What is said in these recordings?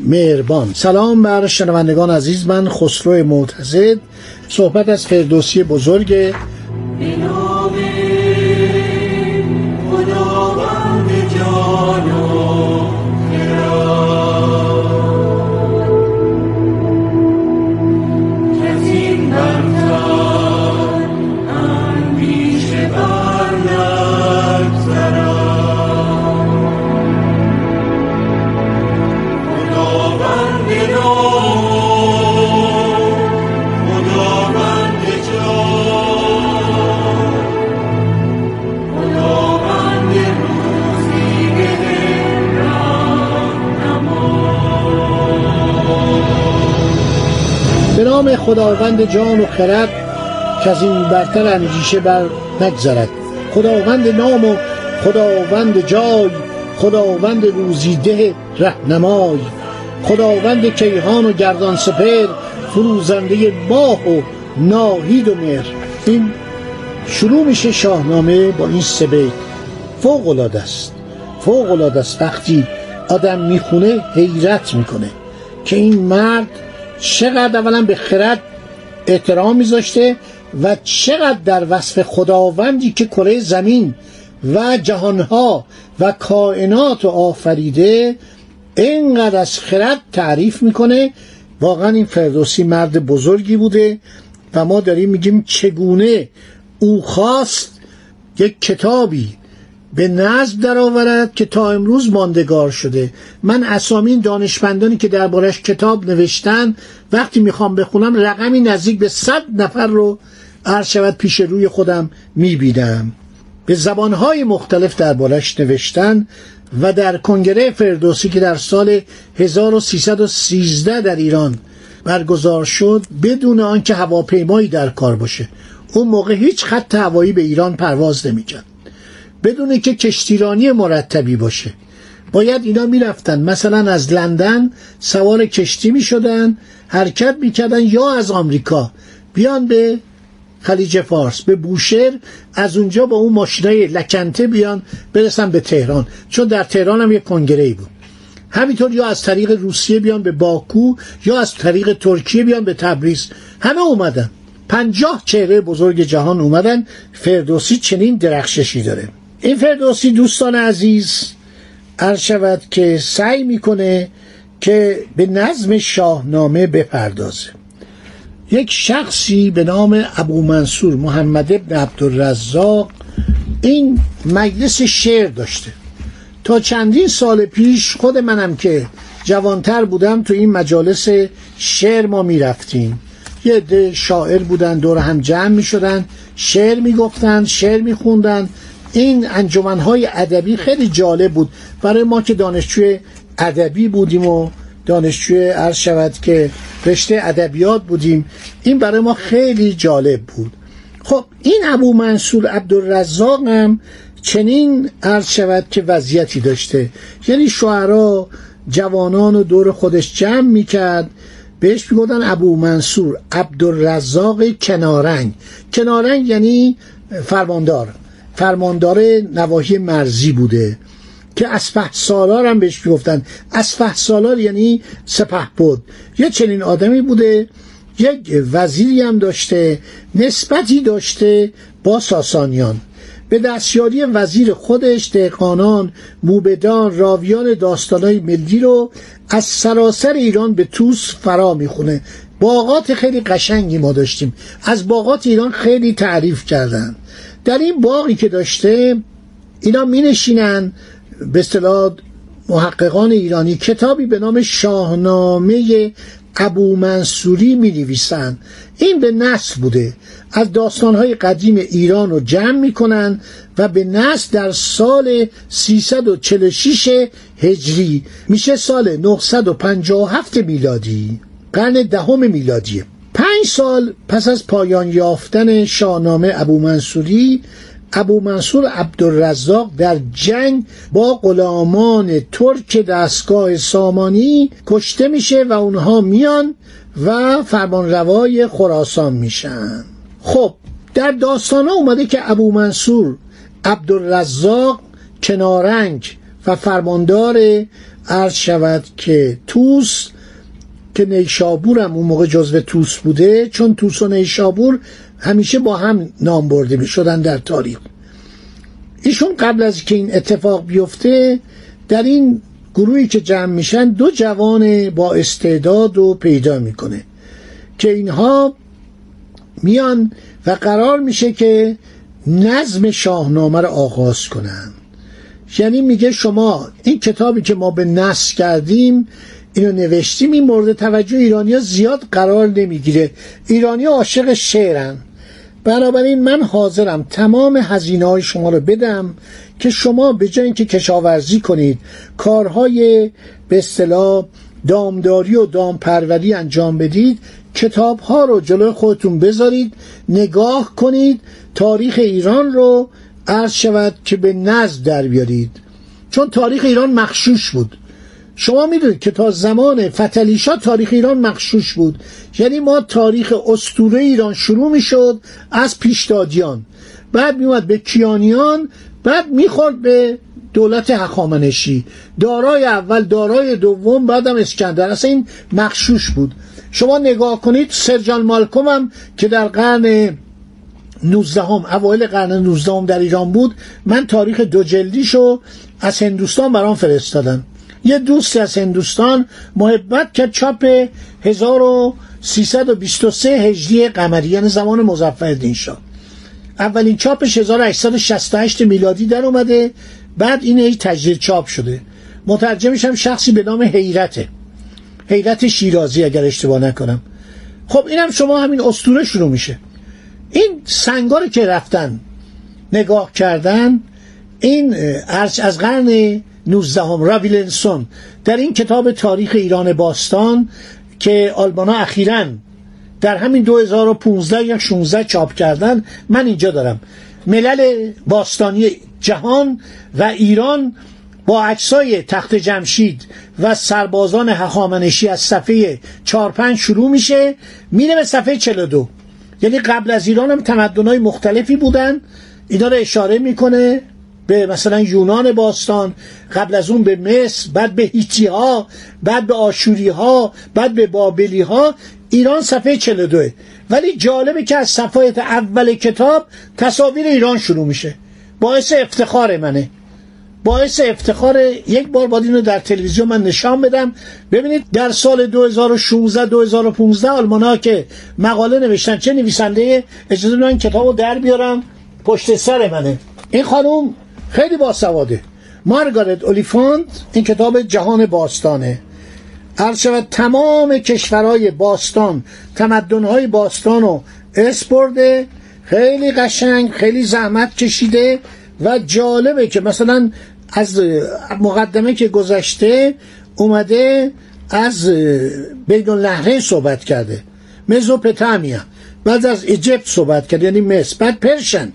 مهربان. سلام بر شنوندگان عزیز من خسرو معتزد. صحبت از فردوسی بزرگ خداوند جان و خرد که از این برتر اندیشه بر نگذرد. خداوند نام و خداوند جای خداوند روزیده رهنمای. خداوند کیهان و گردان سپر فروزنده ماه و ناهید و مهر. این شروع میشه شاهنامه با این سه بیت. فوق العاده است. فوق العاده است. وقتی آدم می‌خونه حیرت می‌کنه که این مرد چقدر اولا به خرد احترام میذاشته و چقدر در وصف خداوندی که کره زمین و جهانها و کائنات و آفریده اینقدر از خرد تعریف می‌کنه. واقعا این فردوسی مرد بزرگی بوده و ما داریم میگیم چگونه او خواست یک کتابی به نظم درآورد که تا امروز ماندگار شده. من اسامی دانشمندانی که دربارش کتاب نوشتن وقتی می‌خوام بخونم رقمی نزدیک به صد نفر رو عرض شود پیش روی خودم می‌بینم. به زبانهای مختلف دربارش نوشتن و در کنگره فردوسی که در سال 1313 در ایران برگزار شد بدون آنکه هواپیمایی در کار باشه. اون موقع هیچ خط هوایی به ایران پرواز نمی‌کرد. بدون که کشتیرانی مرتبی باشه. باید اینا می‌رفتن. مثلا از لندن سوار کشتی می‌شدن حرکت می‌کردن یا از آمریکا. بیان به خلیج فارس به بوشهر از اونجا با اون ماشینای لکنته بیان برسن به تهران. چون در تهران هم یک کنگره ای بود. همینطور یا از طریق روسیه بیان به باکو یا از طریق ترکیه بیان به تبریز. همه اومدن. پنجاه چهره بزرگ جهان اومدن. فردوسی چنین درخششی داره. این فردوسی دوستان عزیز عرض شود که سعی می‌کنه که به نظم شاهنامه بپردازه. یک شخصی به نام ابو منصور محمد ابن عبدالرزاق این مجلس شعر داشته. تا چندین سال پیش خود منم که جوانتر بودم تو این مجالس شعر ما می‌رفتیم. یه عده شاعر بودن دور هم جمع می شدن شعر می گفتن شعر می خوندن این انجمنهای ادبی خیلی جالب بود. برای ما که دانشجوی ادبی بودیم و دانشجوی عرض شود که رشته ادبیات بودیم این برای ما خیلی جالب بود. خب این ابو منصور عبدالرزاق هم چنین عرض شود که وضعیتی داشته. یعنی شعرا جوانان و دور خودش جمع می‌کرد. بهش می‌گفتن ابو منصور عبدالرزاق کنارنگ. کنارنگ یعنی فرماندار. فرماندار نواحی مرزی بوده که اسفه سالار هم بهش می‌گفتن. اسفه سالار یعنی سپه بود. یه چنین آدمی بوده یک وزیری هم داشته نسبتی داشته با ساسانیان. به دستیاری وزیر خودش دهقانان موبدان راویان داستانهای ملی رو از سراسر ایران به توس فرا می‌خونه. باغات خیلی قشنگی ما داشتیم. از باغات ایران خیلی تعریف کردن. در این باقی که داشته اینا می نشینن به اصطلاح محققان ایرانی کتابی به نام شاهنامه ابو منصوری می نویسن این به نصر بوده. از داستانهای قدیم ایران رو جمع می‌کنن و به نصر در سال 346 هجری میشه سال 957 میلادی. قرن دهم میلادیه. پنج سال پس از پایان یافتن شاهنامه ابو منصوری ابو منصور عبدالرزاق در جنگ با غلامان ترک دستگاه سامانی کشته میشه و اونها میان و فرمانروای خراسان میشن. خب در داستان اومده که ابو منصور عبدالرزاق کنارنگ و فرماندار عرض شود که توس که نیشابور هم اون موقع جزو توس بوده چون توس و نیشابور همیشه با هم نام برده می شدن در تاریخ. ایشون قبل از که این اتفاق بیفته در این گروهی که جمع میشن دو جوان با استعداد رو پیدا می‌کنه که اینها میان و قرار میشه که نظم شاهنامه رو آغاز کنن. یعنی میگه شما این کتابی که ما به نصر کردیم اینو نوشتیم این مورد توجه ایرانیا زیاد قرار نمی‌گیره. ایرانیا عاشق شعرن. بنابراین من حاضرم تمام هزینه های شما رو بدم که شما به جای اینکه کشاورزی کنید کارهای به اصطلاح دامداری و دامپروری انجام بدید کتاب ها رو جلوی خودتون بذارید نگاه کنید تاریخ ایران رو عرض شود که به نزد در بیارید. چون تاریخ ایران مخشوش بود. شما می‌دونید که تا زمان فتلیشا تاریخ ایران مخشوش بود. یعنی ما تاریخ استوره ایران شروع می‌شد از پیشدادیان بعد میومد به کیانیان بعد می‌خورد به دولت هخامنشی. دارای اول دارای دوم بعدم اسکندر. اصلا این مخشوش بود. شما نگاه کنید سرجان مالکوم هم که در قرن 19 هم اوایل قرن 19 هم در ایران بود من تاریخ دو جلدیشو از هندوستان برام فرستادن. یه دوستی از هندوستان محبت که چاپ 1323 هجری قمری یعنی زمان مظفرالدین شاه. اولین چاپش 1868 میلادی در اومده بعد این ای تجدید چاپ شده. مترجمش هم شخصی به نام حیرته. حیرت شیرازی اگر اشتباه نکنم. خب اینم شما همین استوره شروع میشه. این سنگار که رفتن نگاه کردن این از قرن 19 هم راویلنسون در این کتاب تاریخ ایران باستان که آلبانا اخیرا در همین 2015 یا 16 چاپ کردن من اینجا دارم. ملل باستانی جهان و ایران با عکسای تخت جمشید و سربازان هخامنشی از صفحه 4 5 شروع میشه میره به صفحه 42 یعنی قبل از ایران هم تمدنهای مختلفی بودن اینا رو اشاره می‌کنه. به مثلا یونان باستان قبل از اون به مصر بعد به هیچی ها بعد به آشوری ها بعد به بابلی ها ایران صفحه 42 ولی جالبه که از صفحات اول کتاب تصاویر ایران شروع میشه. باعث افتخار منه. باعث افتخار یک بار باید اینو در تلویزیون من نشان بدم. ببینید در سال 2016 2015 آلمان که مقاله نوشتن چه نویسنده اجازه این کتابو در بیارم. پشت سر منه. این خانم خیلی باسواده. مارگارت اولیفاند این کتاب جهان باستانه. شود تمام کشورهای باستان تمدنهای باستان اسپرده خیلی قشنگ خیلی زحمت کشیده و جالبه که مثلا از مقدمه که گذشته اومده از بین النهرین صحبت کرده مزوپتامیا بعد از ایجپت صحبت کرد یعنی مصر بعد پرشن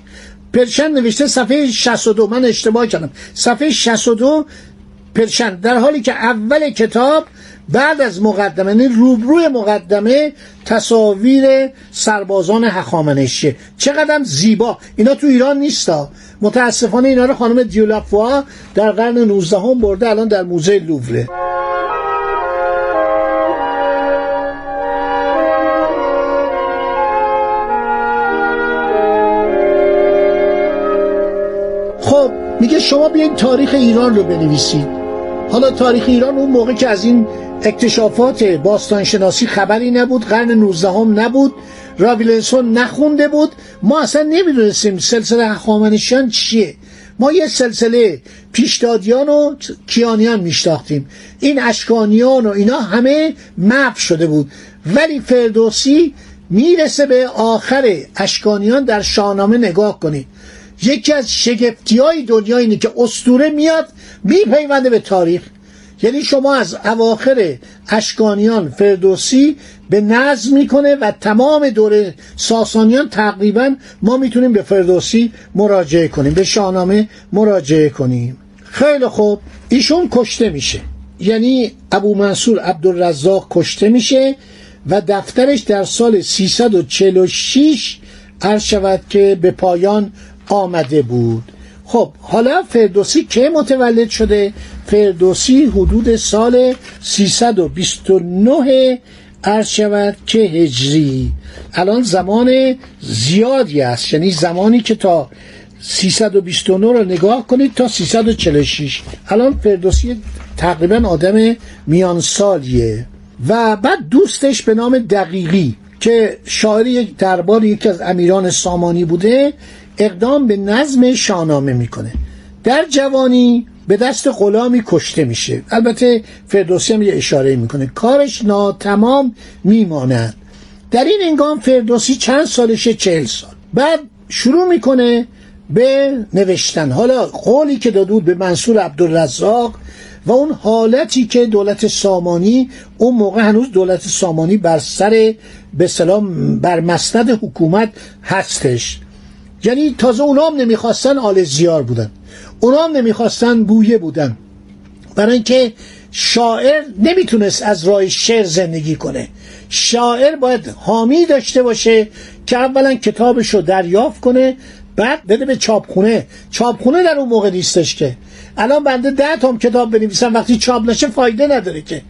پرشن نوشته صفحه 62 من اشتباه کردم. صفحه 62 پرشن در حالی که اول کتاب بعد از مقدمه یعنی روبروی مقدمه تصاویر سربازان هخامنشیه چقدر زیبا. اینا تو ایران نیستا. متاسفانه اینا رو خانم دیولافوا در قرن 19 هم برده الان در موزه لووره. شما بیاین تاریخ ایران رو بنویسید. حالا تاریخ ایران اون موقع که از این اکتشافات باستانشناسی خبری نبود قرن 19 هم نبود راویلنسون نخونده بود ما اصلا نمی‌دونستیم سلسله هخامنشیان چیه. ما یه سلسله پیشدادیان و کیانیان میشناختیم. این اشکانیان و اینا همه مپ شده بود. ولی فردوسی می‌رسه به آخر اشکانیان در شاهنامه نگاه کنید. یکی از شگفتی های دنیا اینه که استوره میاد میپیونده به تاریخ. یعنی شما از اواخر اشکانیان فردوسی به نظم می‌کنه و تمام دوره ساسانیان تقریبا ما می‌تونیم به فردوسی مراجعه کنیم به شاهنامه مراجعه کنیم. خیلی خوب. ایشون کشته میشه. یعنی ابو منصور عبدالرزاق کشته میشه و دفترش در سال 346 عرض شود که به پایان آمده بود. خب حالا فردوسی که متولد شده؟ فردوسی حدود سال 329 عرض شود که هجری. الان زمان زیادی است. یعنی زمانی که تا 329 رو نگاه کنید تا 346 الان فردوسی تقریبا آدم میان سالیه. و بعد دوستش به نام دقیقی که شاعر یک دربار یکی از امیران سامانی بوده اقدام به نظم شاهنامه می‌کنه. در جوانی به دست غلامی کشته میشه. البته فردوسی هم یه اشاره می‌کنه. کارش ناتمام میماند. در این انگام فردوسی چند سالشه؟ چهل سال. بعد شروع می‌کنه به نوشتن. حالا قولی که دادود به منصور عبدالرزاق و اون حالتی که دولت سامانی اون موقع هنوز دولت سامانی بر سر به سلام بر مسند حکومت هستش. یعنی تازه اونا هم نمی‌خواستن آل زیار بودن. اونا هم نمی‌خواستن بویه بودن. برای اینکه شاعر نمی‌تونست از راه شعر زندگی کنه. شاعر باید حامی داشته باشه که اولا کتابش رو دریافت کنه بعد بده به چاپخونه. چاپخونه در اون موقع نیستش که. الان بنده ده تام کتاب بنویسم وقتی چاپ نشه فایده نداره که.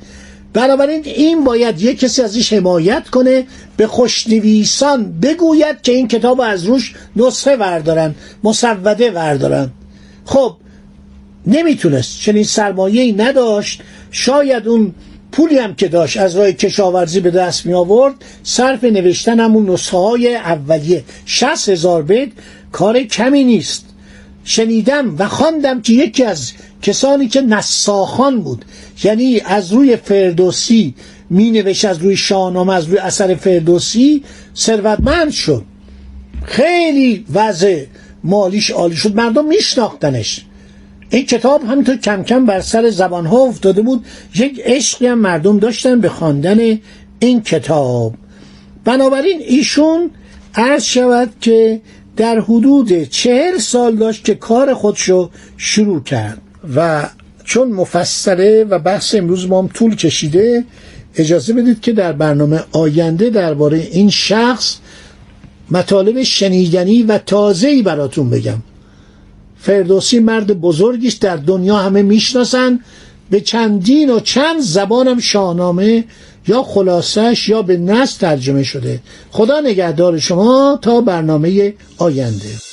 بنابراین این باید یک کسی ازش حمایت کنه به خوشنویسان بگوید که این کتاب از روش نسخه وردارن مسوده وردارن خب نمی‌تونست چنین سرمایه ای نداشت. شاید اون پولی هم که داشت از راه کشاورزی به دست می آورد صرف نوشتن همون نسخه های اولیه. شست هزار بیت کار کمی نیست. شنیدم و خواندم که یکی از کسانی که نساخان بود. یعنی از روی فردوسی می نوشت از روی شاهنامه از روی اثر فردوسی ثروتمند شد. خیلی وضع مالیش عالی شد. مردم میشناختنش. این کتاب همینطور کم کم بر سر زبان ها افتاده بود. یک عشقی هم مردم داشتن به خواندن این کتاب. بنابراین ایشون عرض شود که در حدود چهل سال داشت که کار خودشو شروع کرد. و چون مفصله و بحث امروز ما هم طول کشیده اجازه بدید که در برنامه آینده درباره این شخص مطالب شنیدنی و تازه‌ای براتون بگم. فردوسی مرد بزرگیش در دنیا همه می‌شناسن. به چندین و چند زبانم شاهنامه یا خلاصش یا به نص ترجمه شده. خدا نگهدار شما تا برنامه آینده.